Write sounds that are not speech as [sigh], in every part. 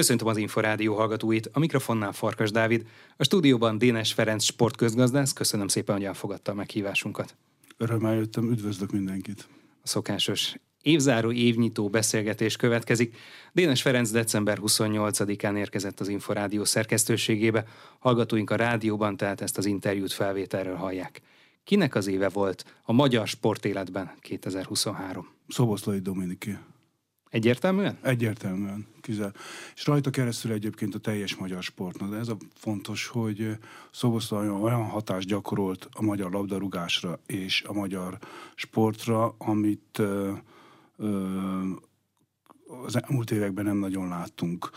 Köszöntöm az Inforádió hallgatóit, a mikrofonnál Farkas Dávid, a stúdióban Dénes Ferenc sportközgazdász, köszönöm szépen, hogy elfogadta a meghívásunkat. Örömmel jöttem, üdvözlök mindenkit. A szokásos évzáró évnyitó beszélgetés következik. Dénes Ferenc december 28-án érkezett az Inforádió szerkesztőségébe, hallgatóink a rádióban, tehát ezt az interjút felvételről hallják. Kinek az éve volt a magyar sportéletben 2023? Szoboszlai Dominiké. Egyértelműen? Egyértelműen, kizel. És rajta keresztül egyébként a teljes magyar sportnak. De ez a fontos, hogy Szoboszlai olyan hatást gyakorolt a magyar labdarúgásra és a magyar sportra, amit ö, ö, az elmúlt években nem nagyon láttunk.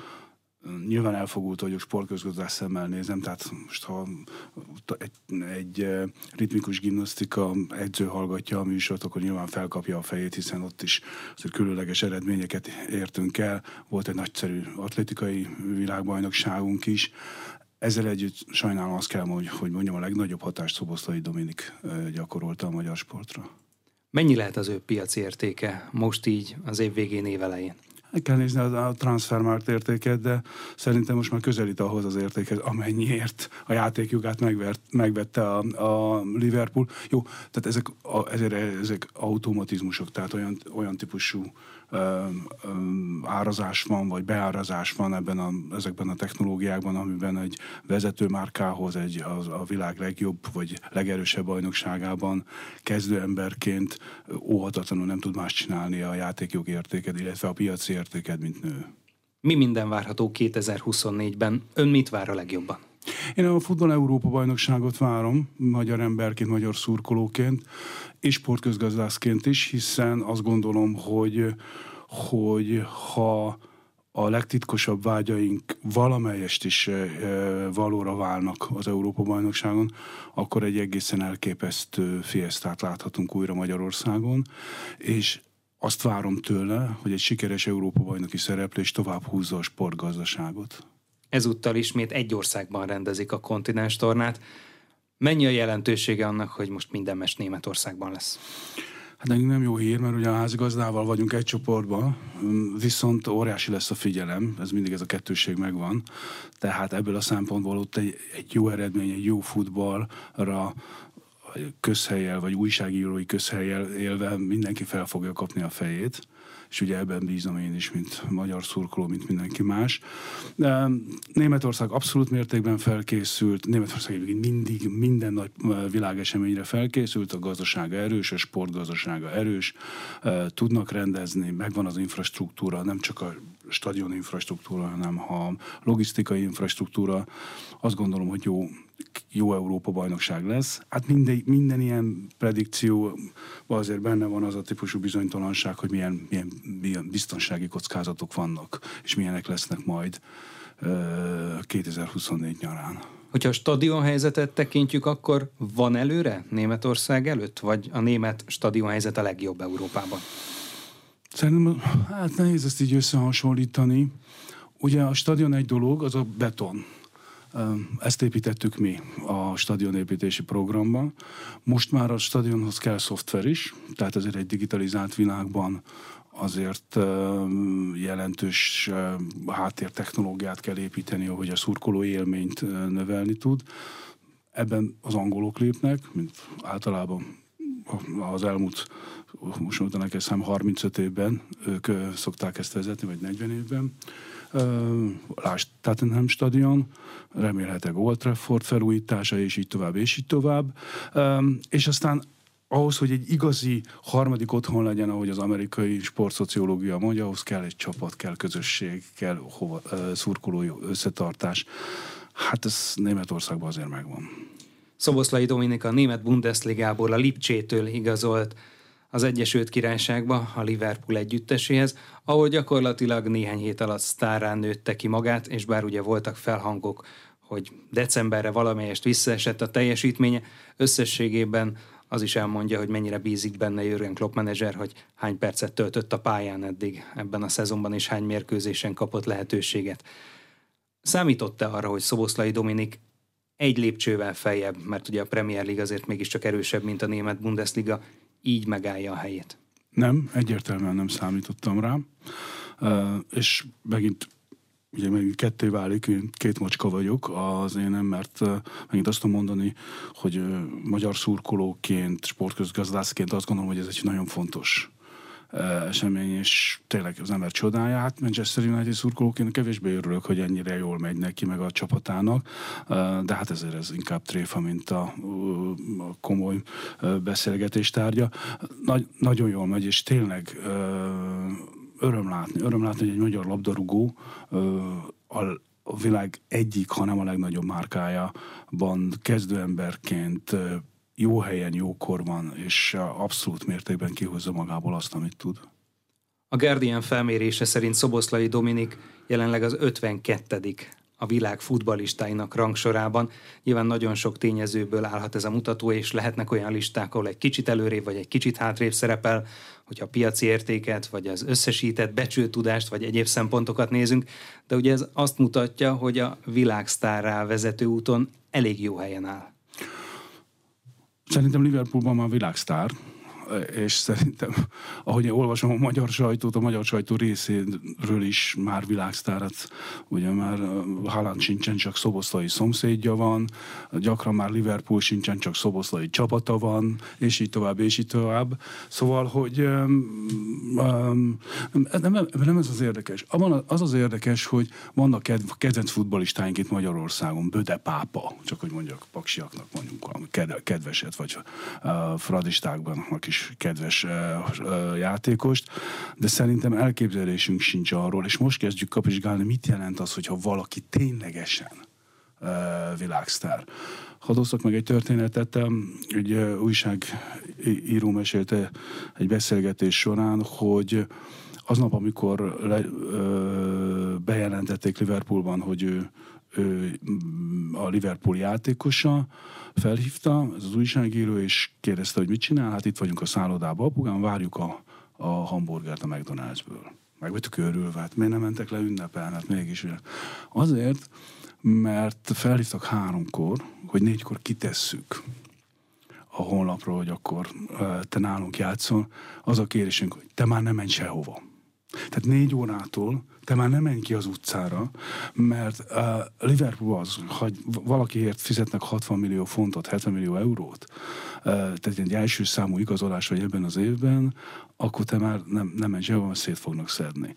Nyilván elfogult vagyok sportközgazdás szemmel nézem, tehát most ha egy, egy ritmikus gimnasztika edző hallgatja a műsort, akkor nyilván felkapja a fejét, hiszen ott is azért különleges eredményeket értünk el. Volt egy nagyszerű atlétikai világbajnokságunk is. Ezzel együtt sajnálom azt kell, hogy, hogy mondjam, a legnagyobb hatást Szoboszlai Dominik gyakorolta a magyar sportra. Mennyi lehet az ő piaci értéke most így az év végén, évelején? Meg kell nézni a, a transfermarkt értéket, de szerintem most már közelít ahhoz az értékhez, amennyiért a játékjogát megvert, megvette a, a Liverpool. Jó, tehát ezek, a, ezek, ezek automatizmusok, tehát olyan, olyan típusú árazás van, vagy beárazás van ebben a, ezekben a technológiákban, amiben egy vezető márkához, egy az, a világ legjobb, vagy legerősebb bajnokságában kezdő emberként óhatatlanul nem tud más csinálni a játékjog értéket, illetve a piaci értéked, mint nő. Mi minden várható 2024-ben? Ön mit vár a legjobban? Én a Futball Európa bajnokságot várom, magyar emberként, magyar szurkolóként, és sportközgazdászként is, hiszen azt gondolom, hogy, hogy ha a legtitkosabb vágyaink valamelyest is valóra válnak az Európa-bajnokságon, akkor egy egészen elképesztő fiesztát láthatunk újra Magyarországon, és azt várom tőle, hogy egy sikeres Európa-bajnoki szereplés tovább húzza a sportgazdaságot. Ezúttal ismét egy országban rendezik a kontinens tornát. Mennyi a jelentősége annak, hogy most minden mes Németországban lesz? Hát nekünk nem jó hír, mert ugye a házigazdával vagyunk egy csoportban, viszont óriási lesz a figyelem, ez mindig ez a kettőség megvan. Tehát ebből a szempontból ott egy, egy jó eredmény, egy jó futballra közhelyel, vagy újságírói közhelyel élve mindenki fel fogja kapni a fejét és ugye ebben bízom én is, mint magyar szurkoló, mint mindenki más. Németország abszolút mértékben felkészült, Németország mindig minden nagy világeseményre felkészült, a gazdasága erős, a sportgazdasága erős, tudnak rendezni, megvan az infrastruktúra, nem csak a stadion infrastruktúra, hanem a logisztikai infrastruktúra. Azt gondolom, hogy jó jó Európa bajnokság lesz. Hát minden, minden ilyen predikció azért benne van az a típusú bizonytalanság, hogy milyen, milyen, milyen biztonsági kockázatok vannak, és milyenek lesznek majd uh, 2024 nyarán. Hogyha a stadion helyzetet tekintjük, akkor van előre Németország előtt, vagy a német stadion helyzet a legjobb Európában? Szerintem hát nehéz ezt így összehasonlítani. Ugye a stadion egy dolog, az a beton ezt építettük mi a stadionépítési programban. Most már a stadionhoz kell szoftver is, tehát azért egy digitalizált világban azért jelentős háttértechnológiát kell építeni, hogy a szurkoló élményt növelni tud. Ebben az angolok lépnek, mint általában az elmúlt, most mondanak szám 35 évben, ők szokták ezt vezetni, vagy 40 évben. Lásd Tottenham stadion, remélhetőleg Old Trafford felújítása, és így tovább, és így tovább. És aztán ahhoz, hogy egy igazi harmadik otthon legyen, ahogy az amerikai sportszociológia mondja, ahhoz kell egy csapat, kell közösség, kell hova, szurkolói összetartás. Hát ez Németországban azért megvan. Szoboszlai Dominika német Bundesligából a Lipcsétől igazolt az Egyesült Királyságba, a Liverpool együtteséhez, ahol gyakorlatilag néhány hét alatt sztárrán nőtte ki magát, és bár ugye voltak felhangok, hogy decemberre valamelyest visszaesett a teljesítménye, összességében az is elmondja, hogy mennyire bízik benne Jürgen Klopp menedzser, hogy hány percet töltött a pályán eddig ebben a szezonban, és hány mérkőzésen kapott lehetőséget. Számított-e arra, hogy Szoboszlai Dominik egy lépcsővel feljebb, mert ugye a Premier League azért mégiscsak erősebb, mint a német Bundesliga, így megállja a helyét? Nem, egyértelműen nem számítottam rá. Uh, és megint ugye megint ketté válik, én két macska vagyok, az én nem, mert megint azt tudom mondani, hogy magyar szurkolóként, sportközgazdászként azt gondolom, hogy ez egy nagyon fontos esemény, és tényleg az ember csodálja. Hát Manchester United szurkolóként kevésbé örülök, hogy ennyire jól megy neki, meg a csapatának, de hát ezért ez inkább tréfa, mint a, a komoly beszélgetés tárgya. Nagy, nagyon jól megy, és tényleg öröm látni, öröm látni, hogy egy magyar labdarúgó a, a világ egyik, hanem a legnagyobb márkájában kezdőemberként jó helyen, jókor van, és abszolút mértékben kihozza magából azt, amit tud. A Guardian felmérése szerint Szoboszlai Dominik jelenleg az 52 a világ futbalistáinak rangsorában. Nyilván nagyon sok tényezőből állhat ez a mutató, és lehetnek olyan listák, ahol egy kicsit előrébb vagy egy kicsit hátrébb szerepel, hogyha a piaci értéket, vagy az összesített becsültudást, vagy egyéb szempontokat nézünk, de ugye ez azt mutatja, hogy a világsztárrá vezető úton elég jó helyen áll. Szerintem Liverpoolban már világsztár, és szerintem, ahogy én olvasom a magyar sajtót, a magyar sajtó részéről is már világsztárat, ugye már Haaland sincsen, csak szoboszlai szomszédja van, gyakran már Liverpool sincsen, csak szoboszlai csapata van, és így tovább, és így tovább. Szóval, hogy um, nem, nem ez az érdekes. Abban az az érdekes, hogy vannak kedv, kedvenc futballistáink itt Magyarországon, Böde Pápa, csak hogy mondjak, paksiaknak mondjuk kedveset, vagy uh, fradistákban, is kedves játékost, de szerintem elképzelésünk sincs arról, és most kezdjük kapizsgálni, mit jelent az, hogyha valaki ténylegesen világsztár. Hadd osszak meg egy történetet, egy újságíró mesélte egy beszélgetés során, hogy aznap, amikor le, ö, bejelentették Liverpoolban, hogy ő, ő a Liverpool játékosa, felhívta ez az újságíró, és kérdezte, hogy mit csinál. Hát itt vagyunk a szállodában, apukám, várjuk a, a hamburgert a McDonald'sből. Meg vagyok örülve, hát miért nem mentek le ünnepelni, hát mégis. Azért, mert felhívtak háromkor, hogy négykor kitesszük a honlapról, hogy akkor te nálunk játszol, az a kérésünk, hogy te már nem menj sehova. Tehát négy órától te már nem menj ki az utcára, mert uh, Liverpool az, hogy valakiért fizetnek 60 millió fontot, 70 millió eurót, uh, tehát egy első számú igazolás vagy ebben az évben, akkor te már nem, nem menj sehova, szét fognak szedni.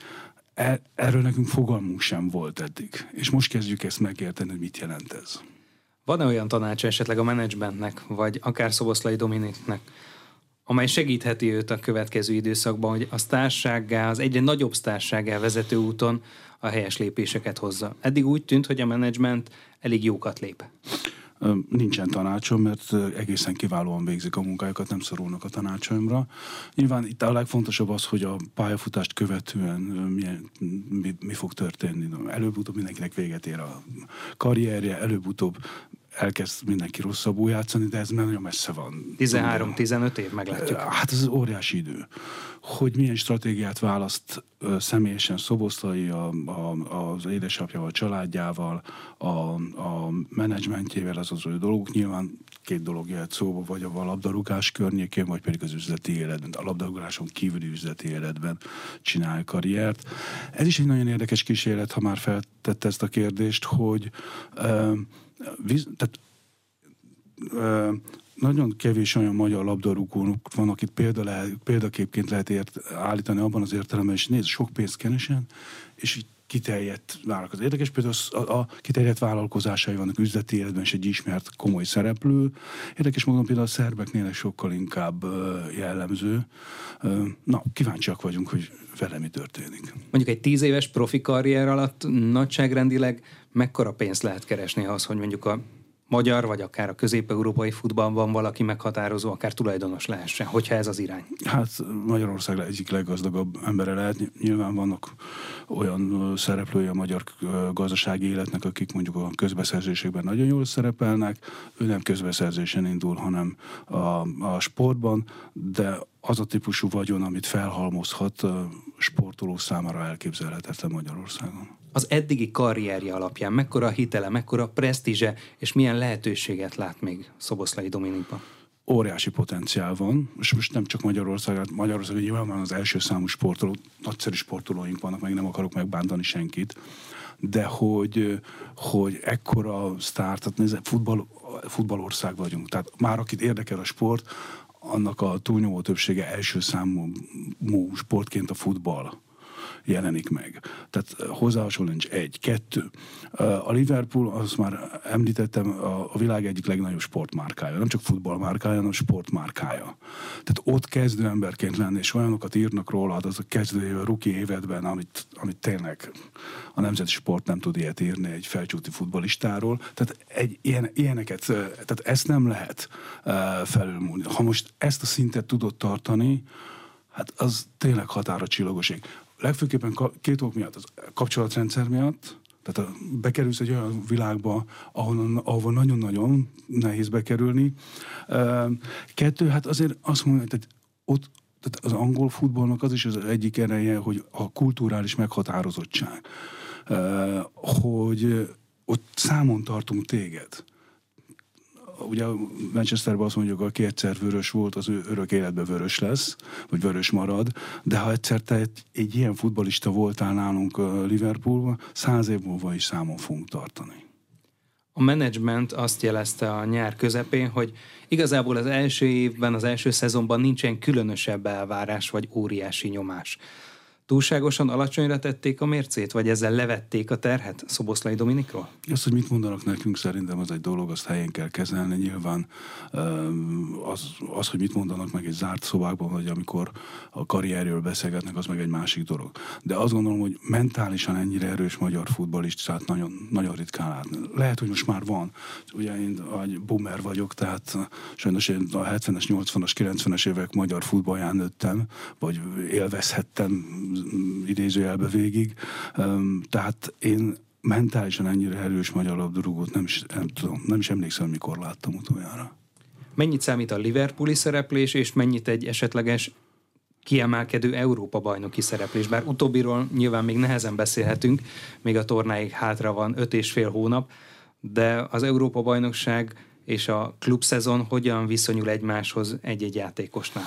E, erről nekünk fogalmunk sem volt eddig. És most kezdjük ezt megérteni, hogy mit jelent ez. Van-e olyan tanács esetleg a menedzsmentnek, vagy akár Szoboszlai Dominiknek, amely segítheti őt a következő időszakban, hogy a sztársággá, az egyre nagyobb sztársággá vezető úton a helyes lépéseket hozza. Eddig úgy tűnt, hogy a menedzsment elég jókat lép. Nincsen tanácsom, mert egészen kiválóan végzik a munkájukat, nem szorulnak a tanácsaimra. Nyilván itt a legfontosabb az, hogy a pályafutást követően milyen, mi, mi fog történni. Előbb-utóbb mindenkinek véget ér a karrierje, előbb-utóbb elkezd mindenki rosszabbul játszani, de ez már nagyon messze van. 13-15 év, meglátjuk. Hát ez óriási idő. Hogy milyen stratégiát választ személyesen Szoboszlai, a, a, az édesapjával, a családjával, a, a menedzsmentjével, az az ő dolguk. Nyilván két dolog jöhet szóba, vagy a labdarúgás környékén, vagy pedig az üzleti életben, a labdarúgáson kívüli üzleti életben csinál karriert. Ez is egy nagyon érdekes kísérlet, ha már feltette ezt a kérdést, hogy uh, víz, tehát, ö, nagyon kevés olyan magyar labdarúgónuk van, akit példa lehet, példaképként lehet ért, állítani abban az értelemben, és nézd, sok pénzt kenesen, és így kiterjedt vállalkozás. Érdekes például a, a kiterjedt vállalkozásai vannak üzleti életben, és egy ismert komoly szereplő. Érdekes módon például a szerbeknél sokkal inkább jellemző. Na, kíváncsiak vagyunk, hogy vele mi történik. Mondjuk egy tíz éves profi karrier alatt nagyságrendileg mekkora pénzt lehet keresni az, hogy mondjuk a magyar, vagy akár a közép-európai futballban valaki meghatározó, akár tulajdonos lehessen, hogyha ez az irány? Hát Magyarország egyik leggazdagabb embere lehet. Nyilván vannak olyan szereplői a magyar gazdasági életnek, akik mondjuk a közbeszerzésekben nagyon jól szerepelnek. Ő nem közbeszerzésen indul, hanem a, a sportban, de az a típusú vagyon, amit felhalmozhat, sportoló számára elképzelhetetlen Magyarországon az eddigi karrierje alapján mekkora hitele, mekkora presztízse, és milyen lehetőséget lát még Szoboszlai Dominikban? Óriási potenciál van, és most nem csak Magyarország, Magyarország nyilván az első számú sportoló, nagyszerű sportolóink vannak, meg nem akarok megbántani senkit, de hogy, hogy ekkora sztár, tehát nézze, futball, futballország vagyunk. Tehát már akit érdekel a sport, annak a túlnyomó többsége első számú sportként a futball jelenik meg. Tehát hozzáhasonló nincs egy, kettő. A Liverpool, azt már említettem, a világ egyik legnagyobb sportmárkája. Nem csak futballmárkája, hanem sportmárkája. Tehát ott kezdő emberként lenni, és olyanokat írnak róla, az a kezdő ruki évedben, amit, amit tényleg a nemzeti sport nem tud ilyet írni egy felcsúti futbolistáról. Tehát egy, ilyen, ilyeneket, tehát ezt nem lehet felülmúlni. Ha most ezt a szintet tudod tartani, hát az tényleg határa csillagoség legfőképpen két ok miatt, az kapcsolatrendszer miatt, tehát bekerülsz egy olyan világba, ahol, ahol nagyon-nagyon nehéz bekerülni. Kettő, hát azért azt mondom, hogy ott tehát az angol futballnak az is az egyik ereje, hogy a kulturális meghatározottság, hogy ott számon tartunk téged ugye Manchesterben azt mondjuk, aki egyszer vörös volt, az ő örök életben vörös lesz, vagy vörös marad, de ha egyszer te egy, egy ilyen futbalista voltál nálunk Liverpoolban, száz év múlva is számon fogunk tartani. A menedzsment azt jelezte a nyár közepén, hogy igazából az első évben, az első szezonban nincsen különösebb elvárás vagy óriási nyomás túlságosan alacsonyra tették a mércét, vagy ezzel levették a terhet Szoboszlai Dominikról? Azt, hogy mit mondanak nekünk, szerintem az egy dolog, azt helyén kell kezelni. Nyilván az, az, hogy mit mondanak meg egy zárt szobákban, vagy amikor a karrierről beszélgetnek, az meg egy másik dolog. De azt gondolom, hogy mentálisan ennyire erős magyar futballistát nagyon, nagyon ritkán látni. Lehet, hogy most már van. Ugye én egy boomer vagyok, tehát sajnos én a 70-es, 80-as, 90-es évek magyar futballján nőttem, vagy élvezhettem idézőjelbe végig. Tehát én mentálisan ennyire erős magyar labdarúgót nem is, nem, tudom, nem is emlékszem, mikor láttam utoljára. Mennyit számít a Liverpooli szereplés, és mennyit egy esetleges kiemelkedő Európa bajnoki szereplés. Bár utóbbiról nyilván még nehezen beszélhetünk, még a tornáig hátra van öt és fél hónap, de az Európa bajnokság és a klubszezon hogyan viszonyul egymáshoz egy-egy játékosnál?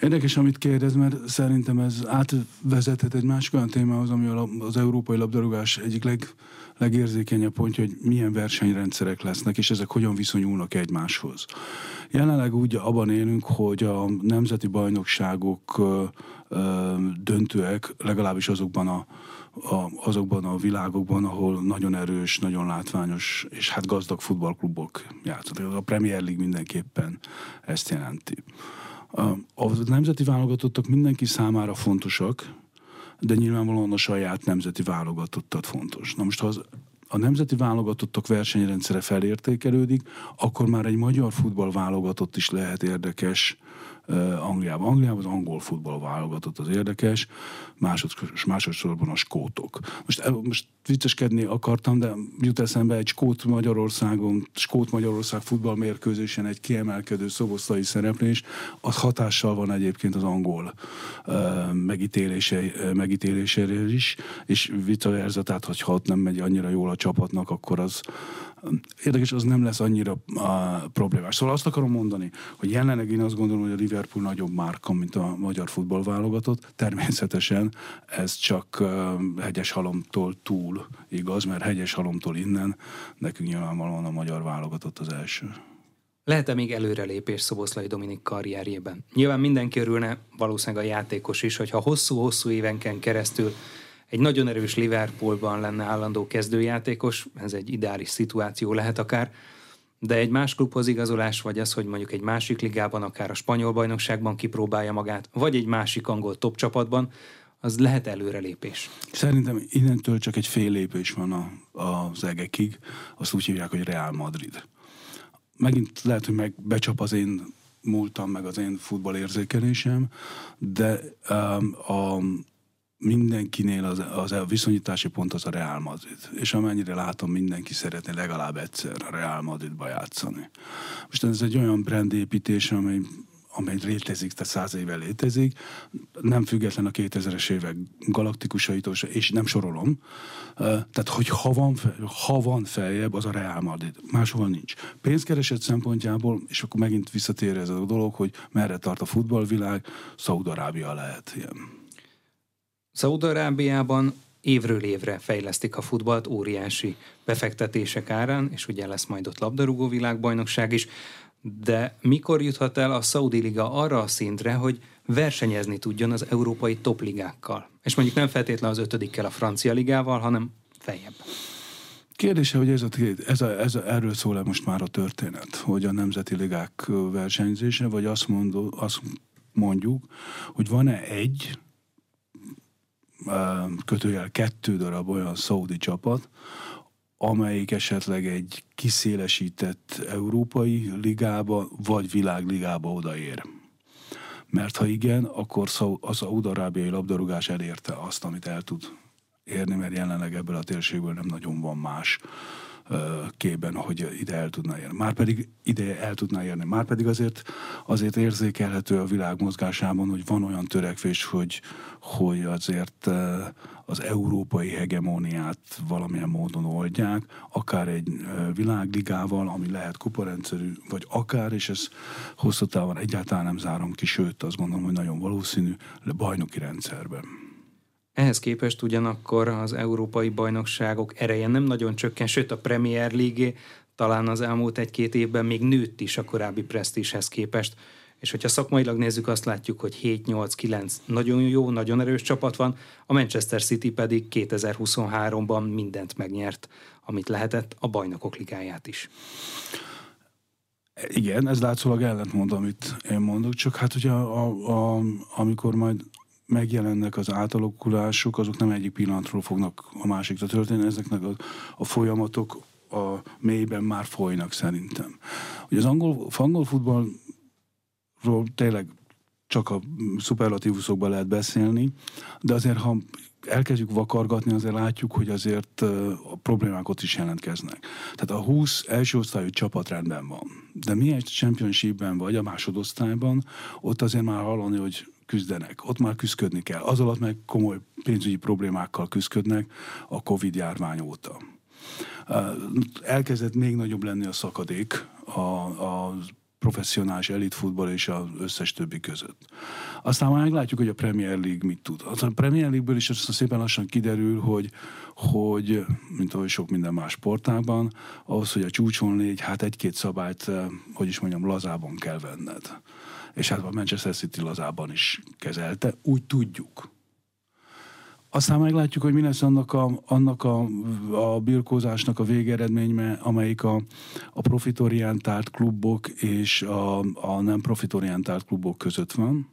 Érdekes, amit kérdez, mert szerintem ez átvezethet egy másik olyan témához, ami az európai labdarúgás egyik leg, legérzékenyebb pontja, hogy milyen versenyrendszerek lesznek, és ezek hogyan viszonyulnak egymáshoz. Jelenleg úgy abban élünk, hogy a nemzeti bajnokságok ö, döntőek, legalábbis azokban a, a, azokban a világokban, ahol nagyon erős, nagyon látványos és hát gazdag futballklubok játszanak. A Premier League mindenképpen ezt jelenti. A nemzeti válogatottak mindenki számára fontosak, de nyilvánvalóan a saját nemzeti válogatottat fontos. Na most, ha az, a nemzeti válogatottak versenyrendszere felértékelődik, akkor már egy magyar futball válogatott is lehet érdekes Angliában. Angliában az angol futball válogatott az érdekes, másodszor, másodszorban a skótok. Most, most vicceskedni akartam, de jut eszembe egy Skót Magyarországon, Skót Magyarország futballmérkőzésen egy kiemelkedő szoboszlai szereplés, az hatással van egyébként az angol megítélése, megítélésére is, és vice versa, tehát hogyha ott nem megy annyira jól a csapatnak, akkor az, érdekes, az nem lesz annyira a problémás. Szóval azt akarom mondani, hogy jelenleg én azt gondolom, hogy a Liverpool nagyobb márka, mint a magyar futball válogatott. Természetesen ez csak hegyes halomtól túl igaz, mert hegyes halomtól innen nekünk nyilvánvalóan a magyar válogatott az első. Lehet-e még előrelépés Szoboszlai Dominik karrierjében? Nyilván mindenki örülne, valószínűleg a játékos is, hogyha hosszú-hosszú évenken keresztül egy nagyon erős Liverpoolban lenne állandó kezdőjátékos, ez egy ideális szituáció lehet akár, de egy más klubhoz igazolás, vagy az, hogy mondjuk egy másik ligában, akár a spanyol bajnokságban kipróbálja magát, vagy egy másik angol top csapatban, az lehet előrelépés. Szerintem innentől csak egy fél lépés van a, az egekig, azt úgy hívják, hogy Real Madrid. Megint lehet, hogy meg becsap az én múltam, meg az én futballérzékelésem, de um, a, mindenkinél az, az a viszonyítási pont az a Real Madrid. És amennyire látom, mindenki szeretne legalább egyszer a Real Madridba játszani. Most ez egy olyan brandépítés, amely amely létezik, tehát száz éve létezik, nem független a 2000-es évek galaktikusaitól, és nem sorolom. Tehát, hogy ha van, ha van feljebb, az a Real Madrid. Máshol nincs. Pénzkereset szempontjából, és akkor megint visszatér ez a dolog, hogy merre tart a futballvilág, Szaúd-Arábia lehet ilyen. Szaudarábiában évről évre fejlesztik a futballt óriási befektetések árán, és ugye lesz majd ott labdarúgó világbajnokság is, de mikor juthat el a Saudi Liga arra a szintre, hogy versenyezni tudjon az európai topligákkal? És mondjuk nem feltétlenül az ötödikkel a francia ligával, hanem feljebb. Kérdése, hogy ez a, ez a, ez a, erről szól-e most már a történet, hogy a nemzeti ligák versenyzése, vagy azt, mondó, azt mondjuk, hogy van-e egy kötőjel kettő darab olyan szaudi csapat, amelyik esetleg egy kiszélesített európai ligába, vagy világligába odaér. Mert ha igen, akkor az a udarábiai labdarúgás elérte azt, amit el tud érni, mert jelenleg ebből a térségből nem nagyon van más kében, hogy ide el tudna érni. Márpedig ide el tudna érni. Márpedig azért, azért érzékelhető a világ mozgásában, hogy van olyan törekvés, hogy, hogy azért az európai hegemóniát valamilyen módon oldják, akár egy világligával, ami lehet kuparendszerű, vagy akár, és ez hosszú távon egyáltalán nem zárom ki, sőt azt gondolom, hogy nagyon valószínű, bajnoki rendszerben. Ehhez képest ugyanakkor az európai bajnokságok ereje nem nagyon csökken, sőt a Premier League talán az elmúlt egy-két évben még nőtt is a korábbi presztízshez képest. És hogyha szakmailag nézzük, azt látjuk, hogy 7-8-9 nagyon jó, nagyon erős csapat van, a Manchester City pedig 2023-ban mindent megnyert, amit lehetett, a bajnokok ligáját is. Igen, ez látszólag ellentmond, amit én mondok, csak hát ugye a, a, amikor majd megjelennek az átalakulások, azok nem egyik pillanatról fognak a másikra történni, ezeknek a, a folyamatok a mélyben már folynak szerintem. Ugye az angol, angol futballról tényleg csak a szuperlatívuszokban lehet beszélni, de azért, ha elkezdjük vakargatni, azért látjuk, hogy azért a problémák ott is jelentkeznek. Tehát a 20 első osztályú csapat rendben van. De mi egy championshipben vagy a másodosztályban, ott azért már hallani, hogy küzdenek. Ott már küzdködni kell. Az alatt meg komoly pénzügyi problémákkal küzdködnek a Covid járvány óta. Elkezdett még nagyobb lenni a szakadék a, a professzionális elitfutball és az összes többi között. Aztán már meglátjuk, hogy a Premier League mit tud. A Premier League-ből is aztán szépen lassan kiderül, hogy, hogy mint ahogy sok minden más sportágban, ahhoz, hogy a csúcson légy, hát egy-két szabályt, hogy is mondjam, lazában kell venned és hát a Manchester City lazában is kezelte, úgy tudjuk. Aztán meglátjuk, hogy mi lesz annak a, annak a, a birkózásnak a végeredménye, amelyik a, a profitorientált klubok és a, a nem profitorientált klubok között van.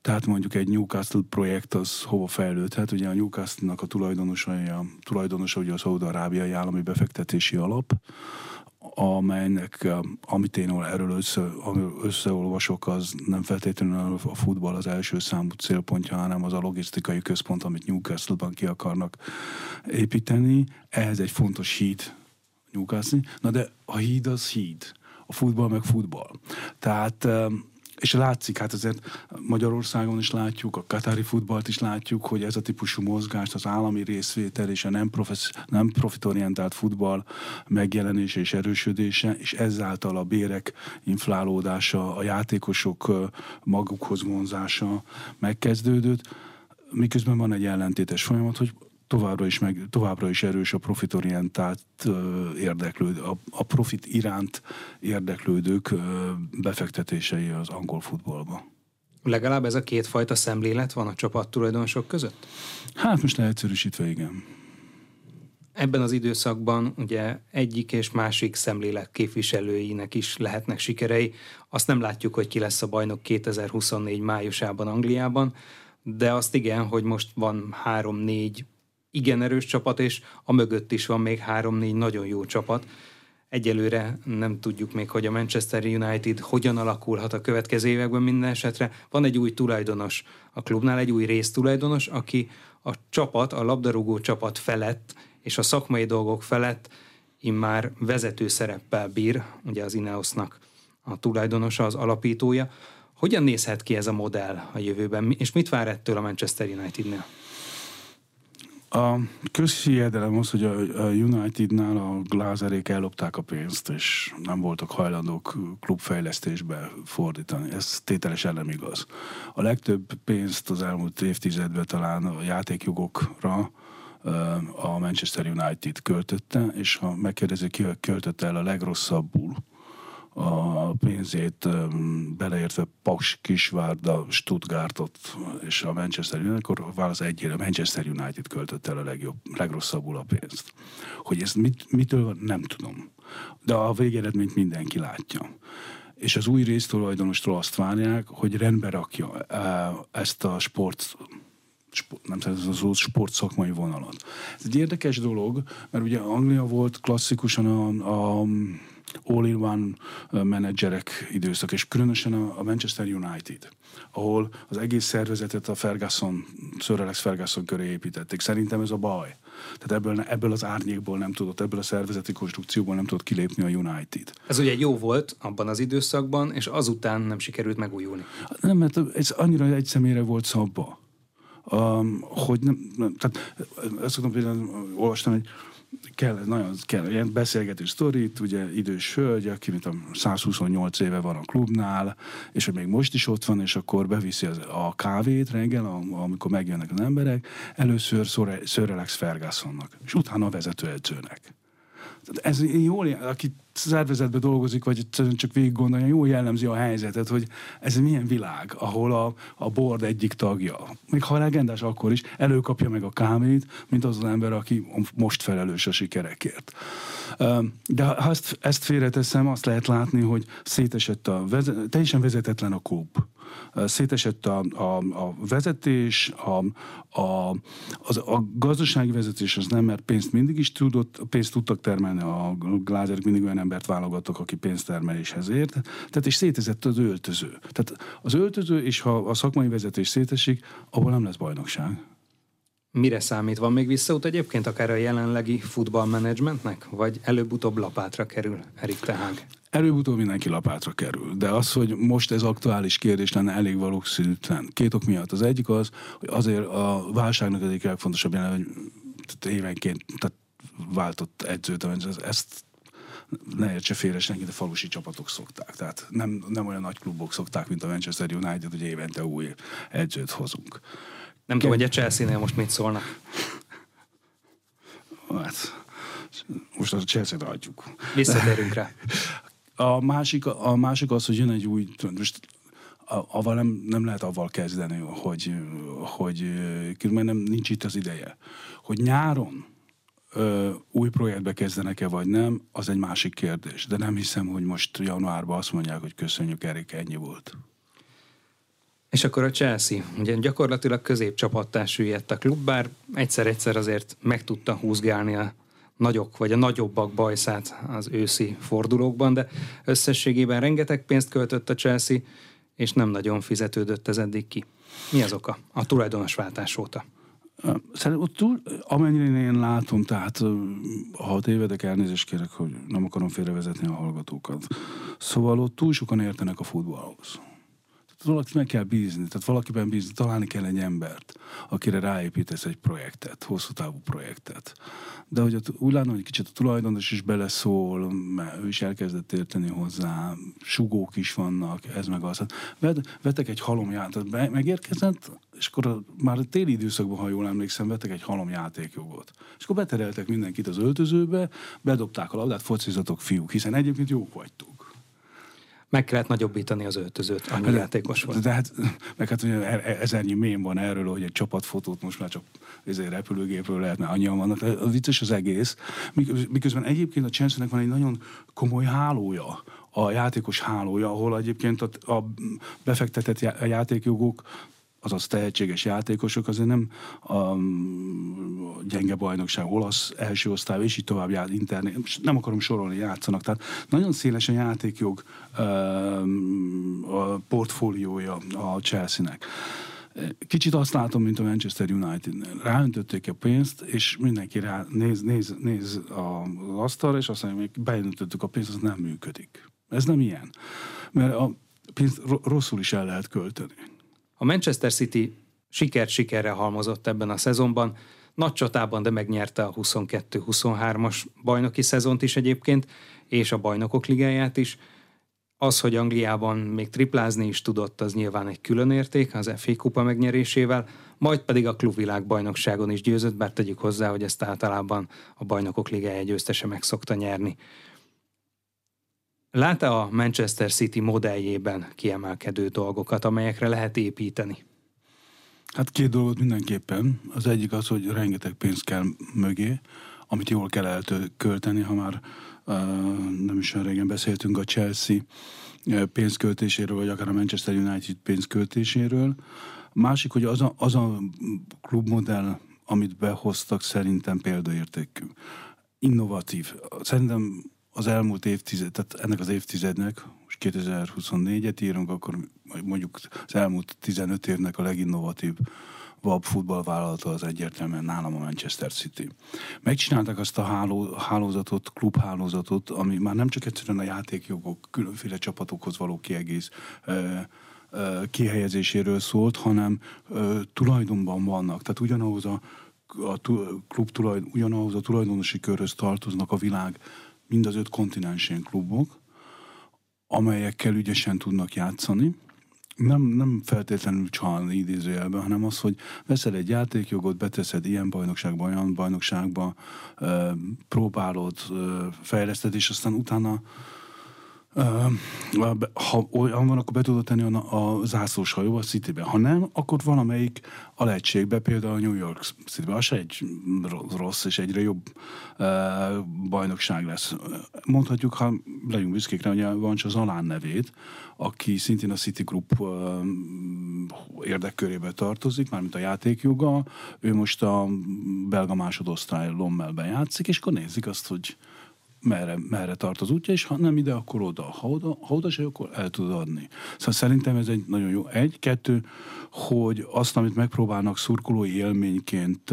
Tehát mondjuk egy Newcastle projekt az hova fejlődhet. Ugye a Newcastle-nak a tulajdonosa, a tulajdonosa ugye a Szaúd-Arábiai Állami Befektetési Alap, amelynek, amit én erről össze, összeolvasok, az nem feltétlenül a futball az első számú célpontja, hanem az a logisztikai központ, amit Newcastle-ban ki akarnak építeni. Ehhez egy fontos híd Newcastle. Na de a híd az híd. A futball meg futball. Tehát és látszik, hát azért Magyarországon is látjuk, a katári futballt is látjuk, hogy ez a típusú mozgást, az állami részvétel és a nem, profesz, nem profitorientált futball megjelenése és erősödése, és ezáltal a bérek inflálódása, a játékosok magukhoz vonzása megkezdődött, miközben van egy ellentétes folyamat, hogy továbbra is, meg, továbbra is erős a profitorientált érdeklődő, a, a profit iránt érdeklődők befektetései az angol futballba. Legalább ez a kétfajta szemlélet van a csapat tulajdonosok között? Hát most leegyszerűsítve igen. Ebben az időszakban ugye egyik és másik szemlélet képviselőinek is lehetnek sikerei. Azt nem látjuk, hogy ki lesz a bajnok 2024 májusában Angliában, de azt igen, hogy most van három-négy igen erős csapat, és a mögött is van még három-négy nagyon jó csapat. Egyelőre nem tudjuk még, hogy a Manchester United hogyan alakulhat a következő években minden esetre. Van egy új tulajdonos a klubnál, egy új résztulajdonos, aki a csapat, a labdarúgó csapat felett és a szakmai dolgok felett immár vezető szereppel bír, ugye az Ineosnak a tulajdonosa, az alapítója. Hogyan nézhet ki ez a modell a jövőben, és mit vár ettől a Manchester Unitednél? A közhiedelem az, hogy a Unitednál a Glázerék ellopták a pénzt, és nem voltak hajlandók klubfejlesztésbe fordítani. Ez tételesen nem igaz. A legtöbb pénzt az elmúlt évtizedben talán a játékjogokra a Manchester United költötte, és ha megkérdezi, ki költötte el a legrosszabbul a pénzét beleértve Paks, Kisvárda, Stuttgartot és a Manchester United, akkor válasz egyére, a Manchester United költött el a legjobb, legrosszabbul a pénzt. Hogy ez mit, mitől van, nem tudom. De a végeredményt mindenki látja. És az új résztulajdonostól azt várják, hogy rendbe rakja ezt a sport nem szeretem az sport sportszakmai vonalat. Ez egy érdekes dolog, mert ugye Anglia volt klasszikusan a, a all-in-one menedzserek időszak, és különösen a Manchester United, ahol az egész szervezetet a Ferguson, Sir Alex Ferguson köré építették. Szerintem ez a baj. Tehát ebből, ebből az árnyékból nem tudott, ebből a szervezeti konstrukcióból nem tudott kilépni a United. Ez ugye jó volt abban az időszakban, és azután nem sikerült megújulni. Nem, mert ez annyira egy személyre volt szabva. Um, hogy nem, nem tehát ezt szoktam például olvastam, hogy kell, nagyon kell, ilyen beszélgető sztorit, ugye idős hölgy, aki mint a 128 éve van a klubnál, és hogy még most is ott van, és akkor beviszi az, a kávét reggel, amikor megjönnek az emberek, először Sir Alex Fergusonnak, és utána a vezetőedzőnek. Ez jól, aki szervezetben dolgozik, vagy csak végig gondolja, jól jellemzi a helyzetet, hogy ez milyen világ, ahol a, a board egyik tagja, még ha legendás akkor is, előkapja meg a kámét, mint az az ember, aki most felelős a sikerekért. De ha ezt, ezt félreteszem, azt lehet látni, hogy szétesett a, teljesen vezetetlen a klub szétesett a, a, a vezetés, a, a, az, a gazdasági vezetés az nem, mert pénzt mindig is tudott, pénzt tudtak termelni, a glázerek mindig olyan embert válogattak, aki pénztermeléshez ért, tehát és szétezett az öltöző. Tehát az öltöző, és ha a szakmai vezetés szétesik, abból nem lesz bajnokság. Mire számít? Van még visszaút egyébként akár a jelenlegi futballmenedzsmentnek? Vagy előbb-utóbb lapátra kerül Erik Tehák? Előbb-utóbb mindenki lapátra kerül, de az, hogy most ez aktuális kérdés lenne, elég valószínűtlen. Két ok miatt. Az egyik az, hogy azért a válságnak egyik legfontosabb jelen, hogy évenként tehát váltott edzőt, ezt ne értse félre senki, de falusi csapatok szokták. Tehát nem, nem olyan nagy klubok szokták, mint a Manchester United, hogy évente új edzőt hozunk. Nem tudom, hogy a Chelsea-nél most mit szólnak. Hát, most a Chelsea-t adjuk. Visszatérünk rá. A másik, a másik az, hogy jön egy új, most avval nem, nem lehet avval kezdeni, hogy, hogy különben nem, nincs itt az ideje. Hogy nyáron új projektbe kezdenek-e vagy nem, az egy másik kérdés. De nem hiszem, hogy most januárban azt mondják, hogy köszönjük, Erik, ennyi volt. És akkor a Chelsea, ugye gyakorlatilag középcsapattá süllyedt a klub, bár egyszer-egyszer azért meg tudta húzgálni a nagyok vagy a nagyobbak bajszát az őszi fordulókban, de összességében rengeteg pénzt költött a Chelsea, és nem nagyon fizetődött ez eddig ki. Mi az oka? A tulajdonos váltás óta. Szerintem túl, amennyire én látom, tehát ha tévedek, elnézést kérek, hogy nem akarom félrevezetni a hallgatókat. Szóval ott túl sokan értenek a futballhoz valakit meg kell bízni, tehát valakiben bízni, találni kell egy embert, akire ráépítesz egy projektet, hosszú távú projektet. De hogy úgy látom, hogy kicsit a tulajdonos is beleszól, mert ő is elkezdett érteni hozzá, sugók is vannak, ez meg az. Hát vetek egy halomjátékot, megérkezett, és akkor a, már a téli időszakban, ha jól emlékszem, vettek egy halomjátékjogot. És akkor betereltek mindenkit az öltözőbe, bedobták a labdát, focizatok fiúk, hiszen egyébként jók vagytok meg kellett nagyobbítani az öltözőt, annyi de, játékos volt. De hát, meg hát ugye ezernyi mém van erről, hogy egy csapatfotót most már csak ezért repülőgépről lehetne, annyian vannak. A vicces az egész. Miközben egyébként a chelsea van egy nagyon komoly hálója, a játékos hálója, ahol egyébként a, a befektetett játékjogok azaz tehetséges játékosok azért nem a gyenge bajnokság, olasz első osztály, és így tovább jár, internet, nem akarom sorolni, játszanak. Tehát nagyon széles a játékjog a portfóliója a Chelsea-nek. Kicsit azt látom, mint a Manchester united -nél. Ráöntötték a pénzt, és mindenki rá néz, néz, néz az asztalra, és azt mondja, hogy beöntöttük a pénzt, az nem működik. Ez nem ilyen. Mert a pénzt rosszul is el lehet költeni. A Manchester City sikert sikerre halmozott ebben a szezonban, nagy csatában, de megnyerte a 22-23-as bajnoki szezont is egyébként, és a bajnokok ligáját is. Az, hogy Angliában még triplázni is tudott, az nyilván egy külön érték az FA kupa megnyerésével, majd pedig a klubvilágbajnokságon is győzött, bár tegyük hozzá, hogy ezt általában a bajnokok ligája győztese meg szokta nyerni. Lát-e a Manchester City modelljében kiemelkedő dolgokat, amelyekre lehet építeni? Hát két dolgot mindenképpen. Az egyik az, hogy rengeteg pénz kell mögé, amit jól kell elkölteni, ha már uh, nem is olyan régen beszéltünk a Chelsea pénzköltéséről, vagy akár a Manchester United pénzköltéséről. Másik, hogy az a, az a klubmodell, amit behoztak, szerintem példaértékű. Innovatív. Szerintem az elmúlt évtized, tehát ennek az évtizednek, most 2024-et írunk, akkor mondjuk az elmúlt 15 évnek a leginnovatív VAB futballvállalata az egyértelműen nálam a Manchester City. Megcsinálták azt a háló, hálózatot, klubhálózatot, ami már nem csak egyszerűen a játékjogok, különféle csapatokhoz való kiegész, kihelyezéséről szólt, hanem tulajdonban vannak. Tehát ugyanahoz a, a klub tulajdon, ugyanahoz a tulajdonosi körhöz tartoznak a világ mind az öt kontinensén klubok, amelyekkel ügyesen tudnak játszani, nem, nem feltétlenül csalni idézőjelben, hanem az, hogy veszel egy játékjogot, beteszed ilyen bajnokságba, olyan bajnokságba, próbálod, fejleszted, és aztán utána ha olyan van, akkor be tudod tenni a, a zászlós hajó a Citybe. Ha nem, akkor valamelyik alegységbe, például a New York Citybe. Az se egy rossz és egyre jobb bajnokság lesz. Mondhatjuk, ha legyünk büszkék rá, hogy van csak Zalán nevét, aki szintén a City Group uh, érdekkörébe tartozik, mármint a játékjoga. Ő most a belga másodosztály Lommelben játszik, és akkor nézik azt, hogy merre, merre tart az útja, és ha nem ide, akkor oda. Ha oda, ha oda se, akkor el tudod adni. Szóval szerintem ez egy nagyon jó. Egy, kettő, hogy azt, amit megpróbálnak szurkolói élményként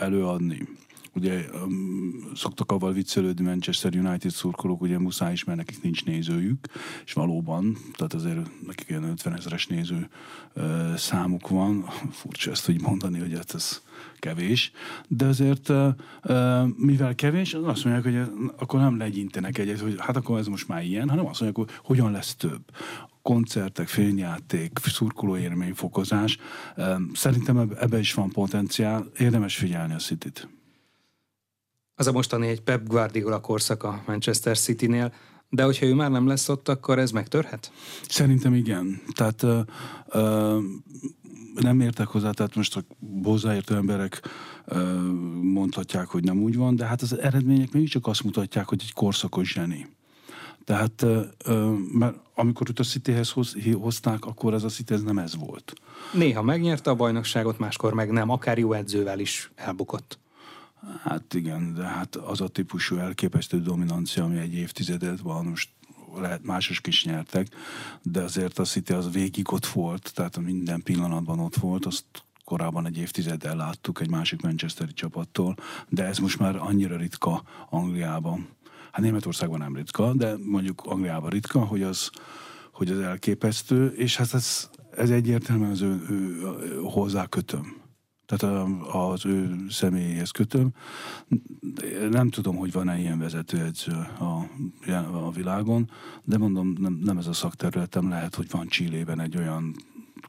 előadni, ugye um, szoktak avval viccelődni Manchester United szurkolók, ugye muszáj is, mert nekik nincs nézőjük, és valóban, tehát azért nekik ilyen 50 ezeres néző számuk van, furcsa ezt úgy mondani, hogy hát ez kevés, de azért mivel kevés, azt mondják, hogy akkor nem legyintenek egyet, hogy hát akkor ez most már ilyen, hanem azt mondják, hogy hogyan lesz több koncertek, fényjáték, szurkoló élményfokozás. Szerintem ebbe is van potenciál, érdemes figyelni a City-t. Az a mostani egy Pep Guardiola korszak a Manchester City-nél, de hogyha ő már nem lesz ott, akkor ez megtörhet? Szerintem igen. Tehát uh, uh, nem értek hozzá, tehát most a hozzáértő emberek mondhatják, hogy nem úgy van, de hát az eredmények mégiscsak azt mutatják, hogy egy korszakos zseni. Tehát, mert amikor őt a Cityhez hoz, hozták, akkor ez a City ez nem ez volt. Néha megnyerte a bajnokságot, máskor meg nem, akár jó edzővel is elbukott. Hát igen, de hát az a típusú elképesztő dominancia, ami egy évtizedet van, most lehet mások is nyertek, de azért a City az végig ott volt, tehát minden pillanatban ott volt, azt korábban egy évtizeddel láttuk egy másik Manchesteri csapattól, de ez most már annyira ritka Angliában. Hát Németországban nem ritka, de mondjuk Angliában ritka, hogy az, hogy az elképesztő, és hát ez, ez egyértelműen az ő, ő, hozzá kötöm tehát az ő személyéhez kötöm. Nem tudom, hogy van-e ilyen vezetőedző a, a világon, de mondom, nem, nem ez a szakterületem, lehet, hogy van Csillében egy olyan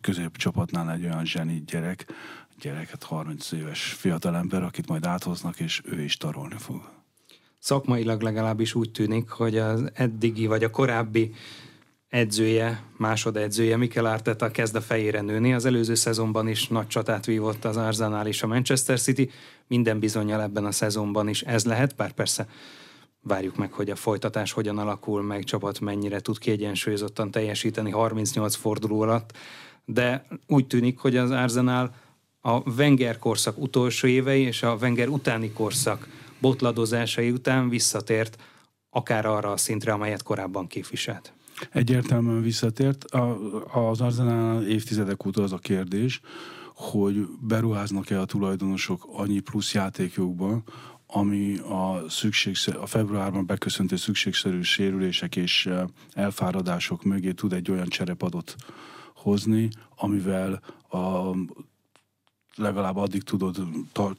középcsapatnál egy olyan zseni gyerek, gyereket 30 éves fiatalember, akit majd áthoznak, és ő is tarolni fog. Szakmailag legalábbis úgy tűnik, hogy az eddigi vagy a korábbi edzője, másodedzője, Mikel Arteta kezd a fejére nőni. Az előző szezonban is nagy csatát vívott az Arsenal és a Manchester City. Minden bizonyal ebben a szezonban is ez lehet, bár persze várjuk meg, hogy a folytatás hogyan alakul, meg csapat mennyire tud kiegyensúlyozottan teljesíteni 38 forduló alatt, de úgy tűnik, hogy az Arsenal a Wenger korszak utolsó évei és a Wenger utáni korszak botladozásai után visszatért akár arra a szintre, amelyet korábban képviselt. Egyértelműen visszatért. A, az Arzenál évtizedek óta az a kérdés, hogy beruháznak-e a tulajdonosok annyi plusz játékjogba, ami a, szükségszer, a februárban beköszöntő szükségszerű sérülések és eh, elfáradások mögé tud egy olyan cserepadot hozni, amivel a, legalább addig tudod tar-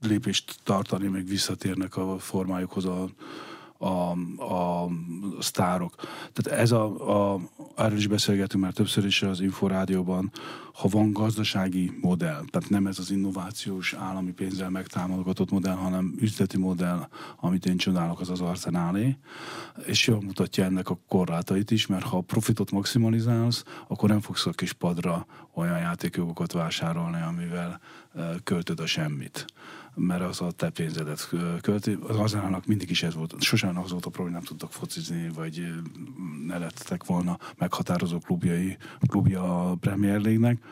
lépést tartani, még visszatérnek a formájukhoz a, a, a sztárok. Tehát ez a, a, erről is beszélgetünk már többször is az Inforádióban, ha van gazdasági modell, tehát nem ez az innovációs állami pénzzel megtámogatott modell, hanem üzleti modell, amit én csodálok, az az arzenálé, és jól mutatja ennek a korlátait is, mert ha a profitot maximalizálsz, akkor nem fogsz a kis padra olyan játékjogokat vásárolni, amivel költöd a semmit mert az a te pénzedet költi. Az Arzenálnak mindig is ez volt. Sosem az volt a probléma, nem tudtak focizni, vagy ne lettek volna meghatározó klubjai, klubja a Premier League-nek.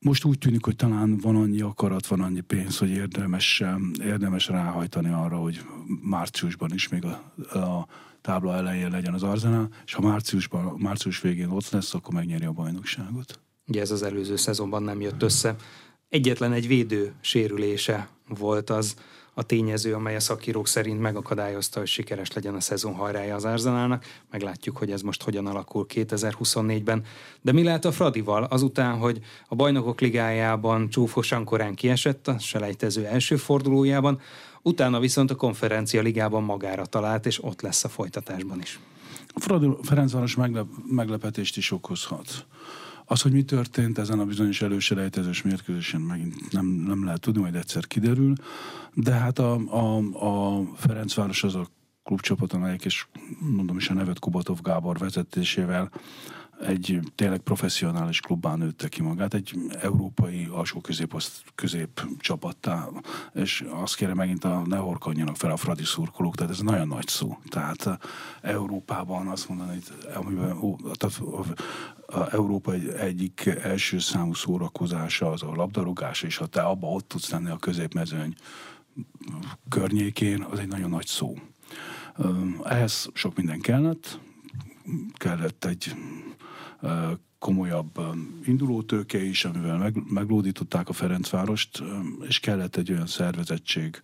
Most úgy tűnik, hogy talán van annyi akarat, van annyi pénz, hogy érdemes, érdemes ráhajtani arra, hogy márciusban is még a, a tábla elején legyen az Arzenál, és ha márciusban, március végén ott lesz, akkor megnyeri a bajnokságot. Ugye ez az előző szezonban nem jött össze. Egyetlen egy védő sérülése volt az a tényező, amely a szakírók szerint megakadályozta, hogy sikeres legyen a szezon hajrája az Arzenálnak. Meglátjuk, hogy ez most hogyan alakul 2024-ben. De mi lehet a Fradival azután, hogy a Bajnokok Ligájában csúfosan korán kiesett a selejtező első fordulójában, utána viszont a konferencia ligában magára talált, és ott lesz a folytatásban is. A Fradi Ferencváros meglep, meglepetést is okozhat. Az, hogy mi történt ezen a bizonyos előselejtezős mérkőzésen megint nem, nem lehet tudni, majd egyszer kiderül, de hát a, a, a Ferencváros az a klubcsapat, amelyek, és mondom is a nevet Kubatov Gábor vezetésével egy tényleg professzionális klubban nőtte ki magát, egy európai alsó közép, csapattá, és azt kérem megint a ne horkanjanak fel a fradi szurkolók, tehát ez nagyon nagy szó. Tehát Európában azt mondani, amiben ó, tehát a Európa egy, egyik első számú szórakozása az a labdarúgás, és ha te abba ott tudsz lenni a középmezőny környékén, az egy nagyon nagy szó. Ehhez sok minden kellett, kellett egy komolyabb indulótőke is, amivel meg, meglódították a Ferencvárost, és kellett egy olyan szervezettség,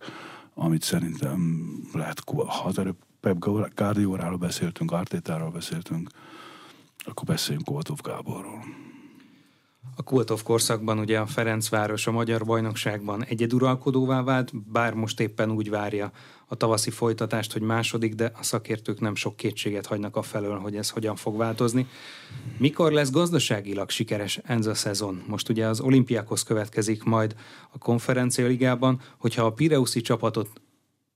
amit szerintem lehet, ha az előbb Pep Guardiolaról beszéltünk, Artétáról beszéltünk, akkor beszéljünk Koltov Gáborról. A Kultov korszakban ugye a Ferencváros a Magyar Bajnokságban egyeduralkodóvá vált, bár most éppen úgy várja a tavaszi folytatást, hogy második, de a szakértők nem sok kétséget hagynak a felől, hogy ez hogyan fog változni. Mikor lesz gazdaságilag sikeres ez a szezon? Most ugye az olimpiákhoz következik majd a konferencia ligában, hogyha a Pireuszi csapatot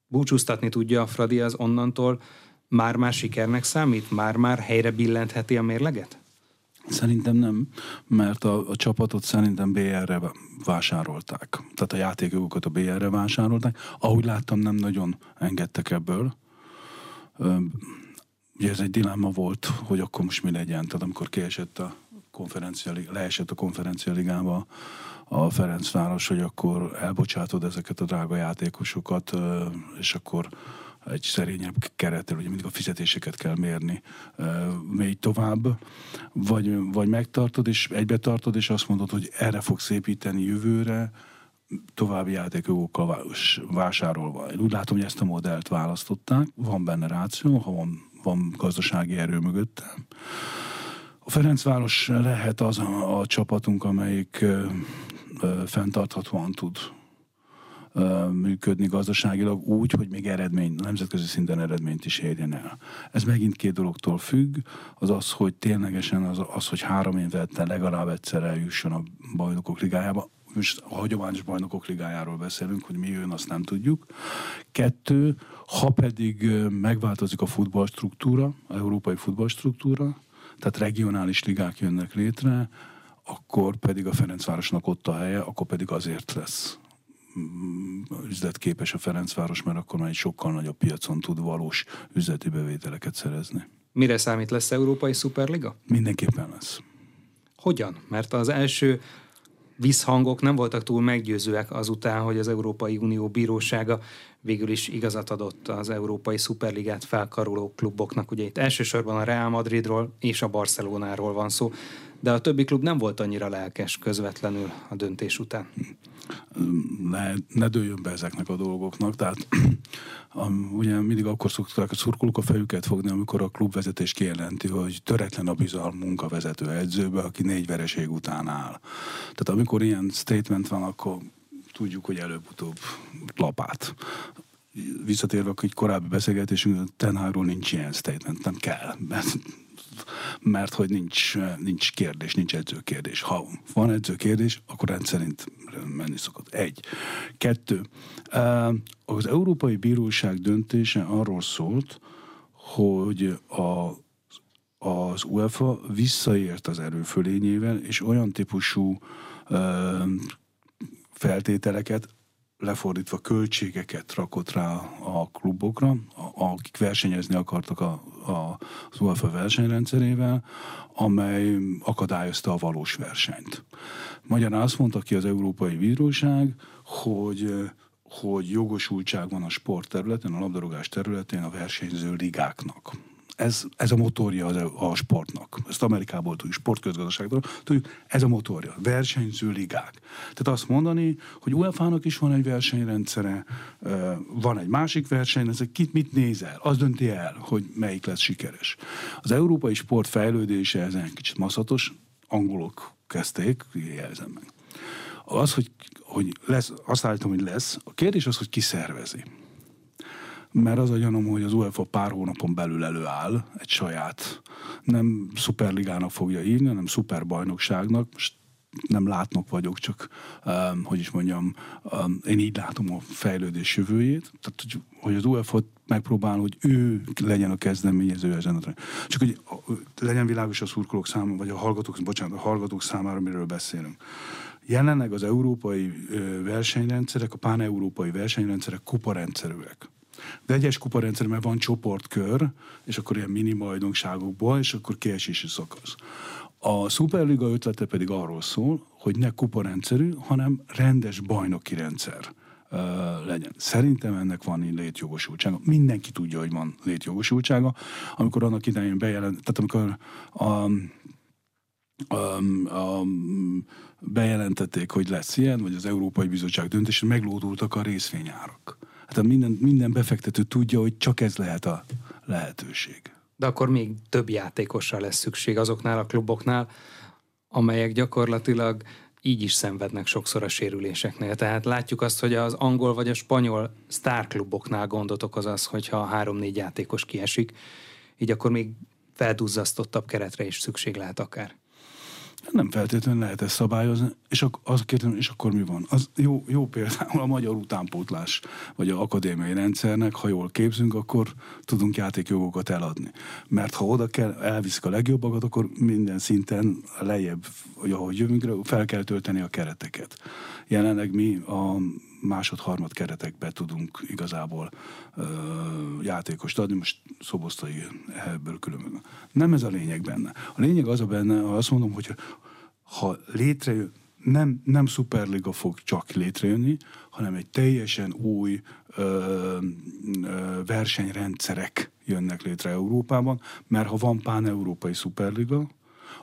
búcsúztatni tudja a Fradi az onnantól, már-már sikernek számít? Már-már helyre billentheti a mérleget? Szerintem nem, mert a, a csapatot szerintem BR-re vásárolták. Tehát a játékokat a BR-re vásárolták. Ahogy láttam, nem nagyon engedtek ebből. Ugye ez egy dilemma volt, hogy akkor most mi legyen. Tehát amikor kiesett a konferencia, leesett a konferencia ligába a Ferencváros, hogy akkor elbocsátod ezeket a drága játékosokat, és akkor egy szerényebb kerettel, ugye mindig a fizetéseket kell mérni még tovább, vagy, vagy megtartod, és egybe tartod, és azt mondod, hogy erre fogsz építeni jövőre, további játékokkal vásárolva. Én úgy látom, hogy ezt a modellt választották, van benne ráció, ha van, van gazdasági erő mögötte. A Ferencváros lehet az a, a csapatunk, amelyik ö, ö, fenntarthatóan tud működni gazdaságilag úgy, hogy még eredmény, nemzetközi szinten eredményt is érjen el. Ez megint két dologtól függ, az az, hogy ténylegesen az, az hogy három évente legalább egyszer eljusson a bajnokok ligájába, most a hagyományos bajnokok ligájáról beszélünk, hogy mi jön, azt nem tudjuk. Kettő, ha pedig megváltozik a futballstruktúra, a európai futballstruktúra, tehát regionális ligák jönnek létre, akkor pedig a Ferencvárosnak ott a helye, akkor pedig azért lesz üzletképes a Ferencváros, mert akkor már egy sokkal nagyobb piacon tud valós üzleti bevételeket szerezni. Mire számít lesz Európai Szuperliga? Mindenképpen lesz. Hogyan? Mert az első visszhangok nem voltak túl meggyőzőek azután, hogy az Európai Unió bírósága végül is igazat adott az Európai Szuperligát felkaroló kluboknak. Ugye itt elsősorban a Real Madridról és a Barcelonáról van szó, de a többi klub nem volt annyira lelkes közvetlenül a döntés után ne, ne dőljön be ezeknek a dolgoknak. Tehát [clears throat] ugye mindig akkor szokták a szurkolók a fejüket fogni, amikor a klubvezetés kijelenti, hogy töretlen a bizalmunk a vezető edzőbe, aki négy vereség után áll. Tehát amikor ilyen statement van, akkor tudjuk, hogy előbb-utóbb lapát. visszatérve egy korábbi beszélgetésünk, Tenháról nincs ilyen statement, nem kell, mert, mert hogy nincs, nincs kérdés, nincs edzőkérdés. Ha van edzőkérdés, akkor rendszerint menni szokott. Egy. Kettő. Az Európai Bíróság döntése arról szólt, hogy a az UEFA visszaért az erőfölényével, és olyan típusú ö, feltételeket, lefordítva költségeket rakott rá a klubokra, akik versenyezni akartak a, a, az UEFA versenyrendszerével, amely akadályozta a valós versenyt. Magyarán azt mondta ki az Európai Bíróság, hogy hogy jogosultság van a sport területen, a labdarúgás területén a versenyző ligáknak ez, ez a motorja a, sportnak. Ezt Amerikából tudjuk, sportközgazdaságból tudjuk, ez a motorja. Versenyző ligák. Tehát azt mondani, hogy UEFA-nak is van egy versenyrendszere, van egy másik versenyrendszer, kit mit nézel, az dönti el, hogy melyik lesz sikeres. Az európai sport fejlődése ezen kicsit maszatos, angolok kezdték, jelzem meg. Az, hogy, hogy lesz, azt állítom, hogy lesz, a kérdés az, hogy ki szervezi mert az a gyanom, hogy az UEFA pár hónapon belül előáll egy saját, nem szuperligának fogja írni, hanem szuperbajnokságnak, most nem látnok vagyok, csak um, hogy is mondjam, um, én így látom a fejlődés jövőjét, tehát hogy, hogy az UEFA megpróbál, hogy ő legyen a kezdeményező ezen a Csak hogy legyen világos a szurkolók számára, vagy a hallgatók, bocsánat, a hallgatók számára, miről beszélünk. Jelenleg az európai versenyrendszerek, a pán-európai versenyrendszerek kuparendszerűek. De egyes kuparendszerben van csoportkör, és akkor ilyen mini majdonságokból, és akkor kiesési szakasz. A Superliga ötlete pedig arról szól, hogy ne kuparendszerű, hanem rendes bajnoki rendszer legyen. Szerintem ennek van létjogosultsága. Mindenki tudja, hogy van létjogosultsága. Amikor annak idején bejelent, tehát amikor a, a, a, bejelentették, hogy lesz ilyen, vagy az Európai Bizottság döntése, meglódultak a részvényárak hát minden, minden befektető tudja, hogy csak ez lehet a lehetőség. De akkor még több játékosra lesz szükség azoknál a kluboknál, amelyek gyakorlatilag így is szenvednek sokszor a sérüléseknél. Tehát látjuk azt, hogy az angol vagy a spanyol sztárkluboknál gondot okoz az, hogyha három-négy játékos kiesik, így akkor még felduzzasztottabb keretre is szükség lehet akár. Nem feltétlenül lehet ezt szabályozni, és ak- az kérdem, és akkor mi van? Az jó, jó például a magyar utánpótlás, vagy a akadémiai rendszernek, ha jól képzünk, akkor tudunk játékjogokat eladni. Mert ha oda kell, elviszik a legjobbakat, akkor minden szinten lejjebb, hogy ahogy jövünk, fel kell tölteni a kereteket. Jelenleg mi a másod-harmad keretekbe tudunk igazából ö, játékost adni, most szobosztai ebből különböző. Nem ez a lényeg benne. A lényeg az a benne, azt mondom, hogy ha létrejön, nem, nem szuperliga fog csak létrejönni, hanem egy teljesen új ö, ö, versenyrendszerek jönnek létre Európában, mert ha van pán-európai szuperliga,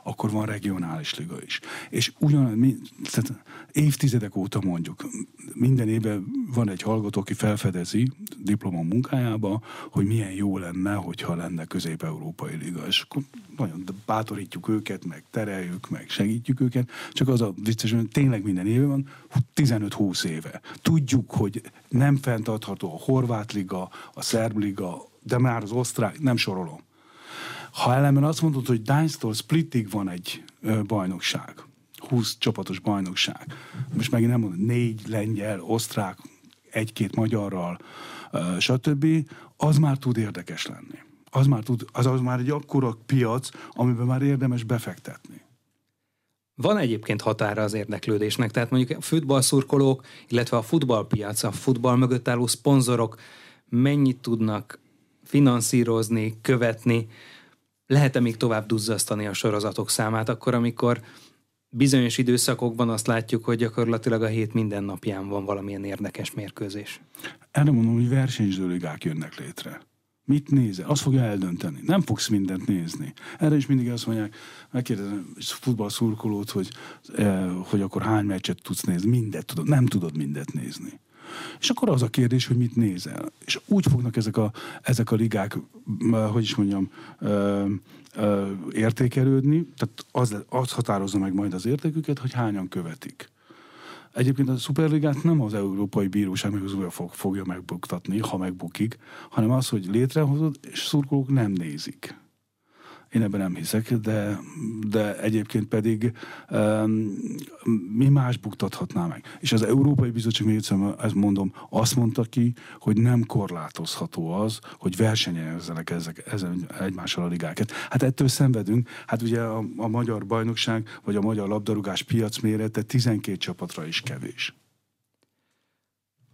akkor van regionális liga is. És ugyan, mi, tehát évtizedek óta mondjuk, minden évben van egy hallgató, aki felfedezi diploma munkájába, hogy milyen jó lenne, hogyha lenne közép-európai liga. És akkor nagyon bátorítjuk őket, meg tereljük, meg segítjük őket, csak az a vicces, hogy tényleg minden éve van, 15-20 éve. Tudjuk, hogy nem fenntartható a horvát liga, a szerb liga, de már az osztrák, nem sorolom. Ha ellenben azt mondod, hogy Dánysztól Splittig van egy bajnokság, 20 csapatos bajnokság, most megint nem mondom, négy lengyel, osztrák, egy-két magyarral, stb., az már tud érdekes lenni. Az már, tud, az, az már egy akkora piac, amiben már érdemes befektetni. Van egyébként határa az érdeklődésnek, tehát mondjuk a futballszurkolók, illetve a futballpiac, a futball mögött álló szponzorok mennyit tudnak finanszírozni, követni, lehet-e még tovább duzzasztani a sorozatok számát, akkor, amikor bizonyos időszakokban azt látjuk, hogy gyakorlatilag a hét minden napján van valamilyen érdekes mérkőzés. Erre mondom, hogy versenyzőligák jönnek létre. Mit nézel? Azt fogja eldönteni. Nem fogsz mindent nézni. Erre is mindig azt mondják, megkérdezem futball szurkolót, hogy, eh, hogy akkor hány meccset tudsz nézni. Mindet tudod. Nem tudod mindet nézni. És akkor az a kérdés, hogy mit nézel. És úgy fognak ezek a, ezek a ligák, hogy is mondjam, ö, ö, értékelődni, tehát az, az határozza meg majd az értéküket, hogy hányan követik. Egyébként a Superligát nem az Európai Bíróság meg az fog, fogja megbuktatni, ha megbukik, hanem az, hogy létrehozod, és szurkolók nem nézik. Én ebben nem hiszek, de, de egyébként pedig um, mi más buktathatná meg. És az Európai Bizottság, még egyszer ezt mondom, azt mondta ki, hogy nem korlátozható az, hogy versenyezzenek ezek, ezen egymással a ligáket. Hát ettől szenvedünk. Hát ugye a, a magyar bajnokság, vagy a magyar labdarúgás piac mérete 12 csapatra is kevés.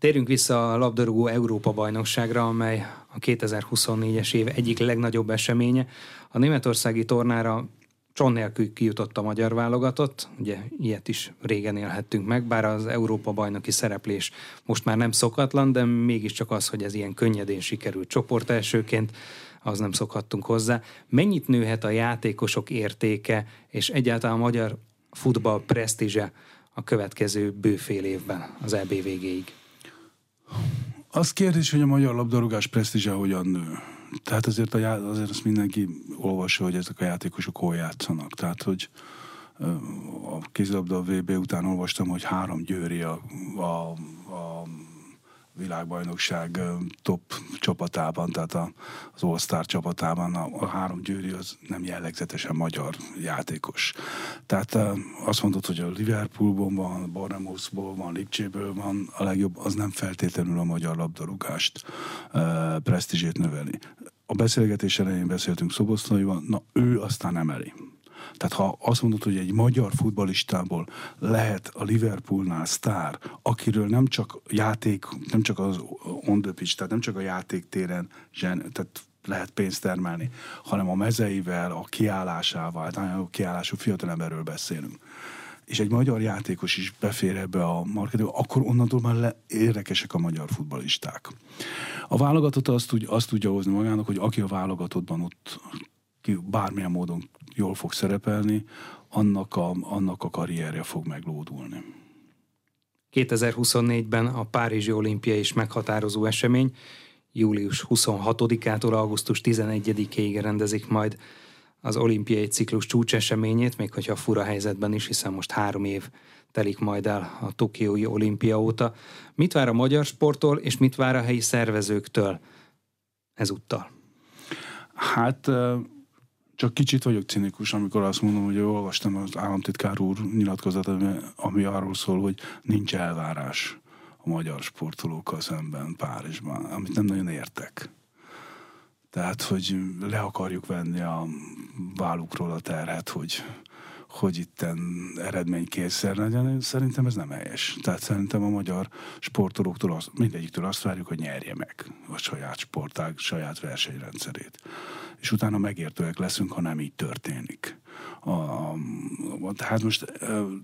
Térjünk vissza a labdarúgó Európa bajnokságra, amely a 2024-es év egyik legnagyobb eseménye. A németországi tornára cson nélkül kijutott a magyar válogatott, ugye ilyet is régen élhettünk meg, bár az Európa bajnoki szereplés most már nem szokatlan, de mégiscsak az, hogy ez ilyen könnyedén sikerült csoport elsőként, az nem szokhattunk hozzá. Mennyit nőhet a játékosok értéke, és egyáltalán a magyar futball presztízse a következő bőfél évben, az EB végéig? Az kérdés, hogy a magyar labdarúgás presztízse hogyan nő. Tehát azért, a, azért azt mindenki olvassa, hogy ezek a játékosok hol játszanak. Tehát, hogy a kézilabda VB után olvastam, hogy három győri a, a, a világbajnokság top csapatában, tehát az All-Star csapatában a, a három győri az nem jellegzetesen magyar játékos. Tehát azt mondod, hogy a Liverpoolban van, Bournemouthból van, Lipcséből van a legjobb, az nem feltétlenül a magyar labdarúgást presztízsét növeli. A beszélgetés elején beszéltünk Szoboszlaival, na ő aztán emeli. Tehát ha azt mondod, hogy egy magyar futbalistából lehet a Liverpoolnál sztár, akiről nem csak játék, nem csak az on the pitch, tehát nem csak a játéktéren, tehát lehet pénzt termelni, hanem a mezeivel, a kiállásával, tehát a kiállású fiatalemberről beszélünk és egy magyar játékos is befér ebbe a marketbe, akkor onnantól már le, érdekesek a magyar futbalisták. A válogatott azt, tud, azt tudja hozni magának, hogy aki a válogatottban ott ki bármilyen módon jól fog szerepelni, annak a, annak a karrierje fog meglódulni. 2024-ben a Párizsi olimpia is meghatározó esemény. Július 26-ától augusztus 11-ig rendezik majd az olimpiai ciklus csúcseseményét, még hogyha fura helyzetben is, hiszen most három év telik majd el a Tokiói olimpia óta. Mit vár a magyar sporttól, és mit vár a helyi szervezőktől ezúttal? Hát csak kicsit vagyok cinikus, amikor azt mondom, hogy olvastam az államtitkár úr nyilatkozatát, ami arról szól, hogy nincs elvárás a magyar sportolókkal szemben Párizsban, amit nem nagyon értek. Tehát, hogy le akarjuk venni a vállukról a terhet, hogy, hogy itten eredménykényszer legyen, szerintem ez nem helyes. Tehát szerintem a magyar sportolóktól az, mindegyiktől azt várjuk, hogy nyerje meg a saját sportág, saját versenyrendszerét. És utána megértőek leszünk, ha nem így történik. A, a, tehát most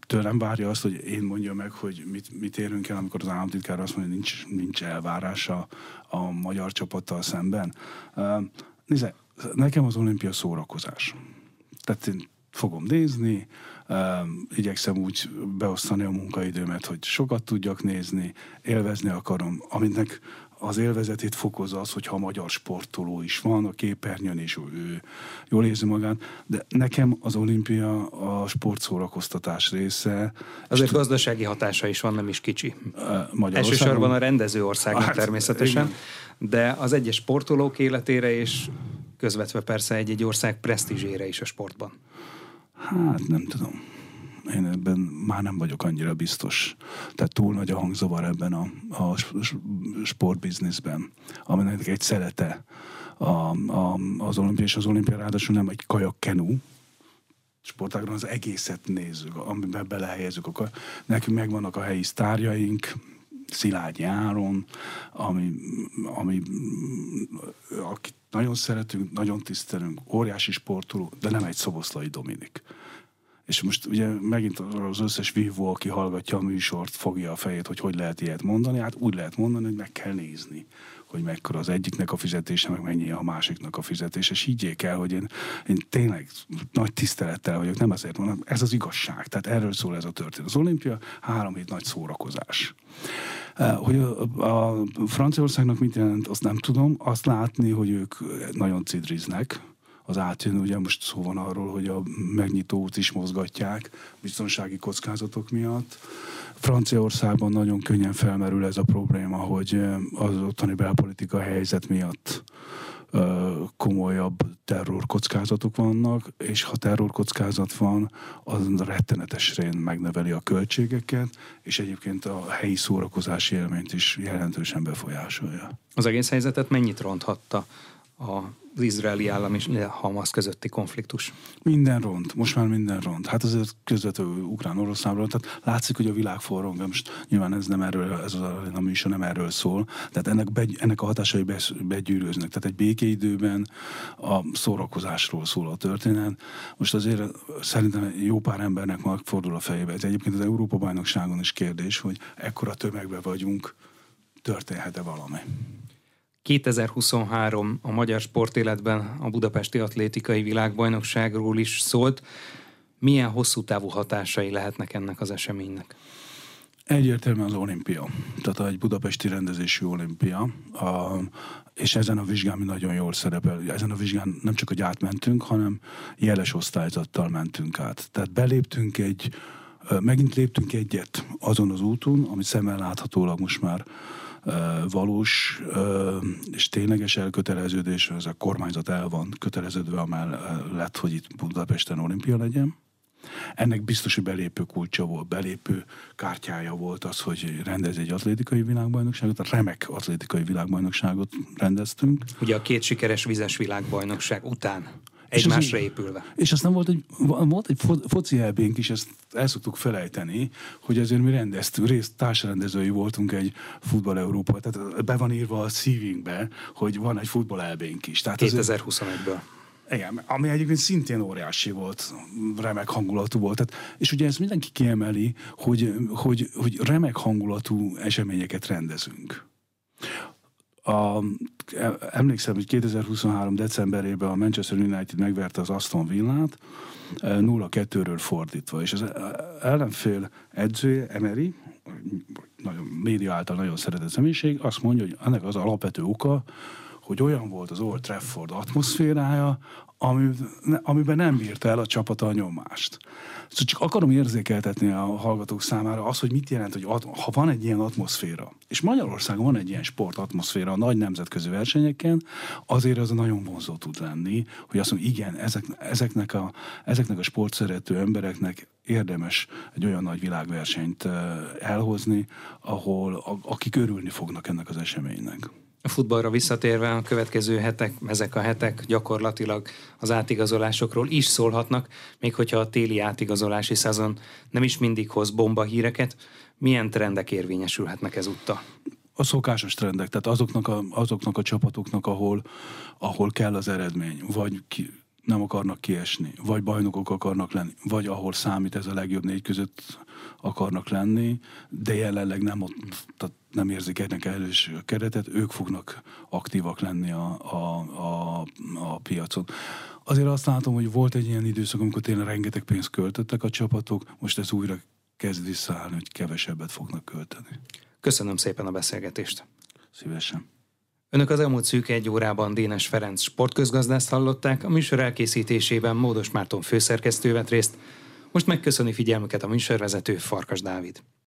tőlem várja azt, hogy én mondjam meg, hogy mit, mit érünk el, amikor az államtitkár azt mondja, hogy nincs, nincs elvárása a magyar csapattal szemben. Nézze, nekem az olimpia szórakozás. Tehát én fogom nézni, igyekszem úgy beosztani a munkaidőmet, hogy sokat tudjak nézni, élvezni akarom, aminek az élvezetét fokozza az, hogyha magyar sportoló is van a képernyőn, és ő jól érzi magát, de nekem az olimpia a sportszórakoztatás része. Azért gazdasági hatása is van, nem is kicsi. Elsősorban a rendező országnak hát, természetesen, igen. de az egyes sportolók életére és közvetve persze egy-egy ország presztízsére is a sportban. Hát nem tudom. Én ebben már nem vagyok annyira biztos. Tehát túl nagy a hangzavar ebben a, a sportbizniszben, aminek egy szelete a, a, az olimpia, és az olimpia ráadásul nem egy kajak-kenú, sportágron az egészet nézzük, amiben belehelyezzük. Akkor nekünk megvannak a helyi sztárjaink, Szilágyi Áron, ami, ami akit nagyon szeretünk, nagyon tisztelünk, óriási sportoló, de nem egy szoboszlai Dominik. És most ugye megint az összes vívó, aki hallgatja a műsort, fogja a fejét, hogy hogy lehet ilyet mondani. Hát úgy lehet mondani, hogy meg kell nézni hogy mekkora az egyiknek a fizetése, meg mennyi a másiknak a fizetése. És higgyék el, hogy én, én tényleg nagy tisztelettel vagyok, nem azért mondom, ez az igazság. Tehát erről szól ez a történet. Az olimpia három hét nagy szórakozás. Hogy a, Franciaországnak mit jelent, azt nem tudom. Azt látni, hogy ők nagyon cidriznek, az átjön. Ugye most szó van arról, hogy a megnyitót is mozgatják biztonsági kockázatok miatt. Franciaországban nagyon könnyen felmerül ez a probléma, hogy az ottani belpolitika helyzet miatt komolyabb terrorkockázatok vannak, és ha terrorkockázat van, az rettenetesen megneveli a költségeket, és egyébként a helyi szórakozási élményt is jelentősen befolyásolja. Az egész helyzetet mennyit ronthatta a az izraeli állam és Hamas közötti konfliktus? Minden ront, most már minden ront. Hát azért közvetlenül ukrán-orosz tehát látszik, hogy a világ forrong, most nyilván ez nem erről, ez a, a műsor nem erről szól, tehát ennek, begy, ennek a hatásai be, begyűrőznek. Tehát egy békeidőben a szórakozásról szól a történet. Most azért szerintem jó pár embernek fordul a fejébe. Ez egyébként az Európa-bajnokságon is kérdés, hogy ekkora tömegbe vagyunk, történhet-e valami. 2023 a magyar sportéletben a Budapesti Atlétikai Világbajnokságról is szólt. Milyen hosszú távú hatásai lehetnek ennek az eseménynek? Egyértelműen az olimpia, tehát egy budapesti rendezésű olimpia, a, és ezen a vizsgán mi nagyon jól szerepel. Ezen a vizsgán nem csak, hogy átmentünk, hanem jeles osztályzattal mentünk át. Tehát beléptünk egy, megint léptünk egyet azon az úton, ami szemmel láthatólag most már valós és tényleges elköteleződés, ez a kormányzat el van köteleződve amellett, hogy itt Budapesten olimpia legyen. Ennek biztos, hogy belépő kulcsa volt, belépő kártyája volt az, hogy rendez egy atlétikai világbajnokságot, a remek atlétikai világbajnokságot rendeztünk. Ugye a két sikeres vizes világbajnokság után egymásra és épülve. És aztán volt egy, volt egy foci elbénk is, ezt el szoktuk felejteni, hogy azért mi rendeztünk, részt társrendezői voltunk egy futball Európa, tehát be van írva a szívünkbe, hogy van egy futball elbénk is. Tehát 2021-ből. Igen, ami egyébként szintén óriási volt, remek hangulatú volt. Tehát, és ugye ezt mindenki kiemeli, hogy, hogy, hogy remek hangulatú eseményeket rendezünk. A, emlékszem, hogy 2023. decemberében a Manchester United megverte az Aston Villát 0-2-ről fordítva, és az ellenfél edzője, Emery, nagyon, média által nagyon szeretett személyiség, azt mondja, hogy ennek az alapvető oka, hogy olyan volt az Old Trafford atmoszférája, ami, amiben nem bírta el a csapata a nyomást. Szóval csak akarom érzékeltetni a hallgatók számára az, hogy mit jelent, hogy ha van egy ilyen atmoszféra, és Magyarországon van egy ilyen sportatmoszféra a nagy nemzetközi versenyeken, azért az nagyon vonzó tud lenni, hogy azt mondom, igen, ezek, ezeknek, a, ezeknek a sportszerető embereknek érdemes egy olyan nagy világversenyt elhozni, ahol akik örülni fognak ennek az eseménynek. A futballra visszatérve a következő hetek, ezek a hetek gyakorlatilag az átigazolásokról is szólhatnak, még hogyha a téli átigazolási szezon nem is mindig hoz bomba híreket. Milyen trendek érvényesülhetnek ezúttal? a szokásos trendek, tehát azoknak a, azoknak a csapatoknak, ahol, ahol kell az eredmény, vagy ki, nem akarnak kiesni, vagy bajnokok akarnak lenni, vagy ahol számít ez a legjobb négy között akarnak lenni, de jelenleg nem, ott, tehát nem érzik ennek elős keretet, ők fognak aktívak lenni a, a, a, a piacon. Azért azt látom, hogy volt egy ilyen időszak, amikor tényleg rengeteg pénzt költöttek a csapatok, most ez újra kezd visszaállni, hogy kevesebbet fognak költeni. Köszönöm szépen a beszélgetést. Szívesen. Önök az elmúlt szűk egy órában Dénes Ferenc sportközgazdászt hallották, a műsor elkészítésében Módos Márton főszerkesztő vett részt. Most megköszöni figyelmüket a műsorvezető Farkas Dávid.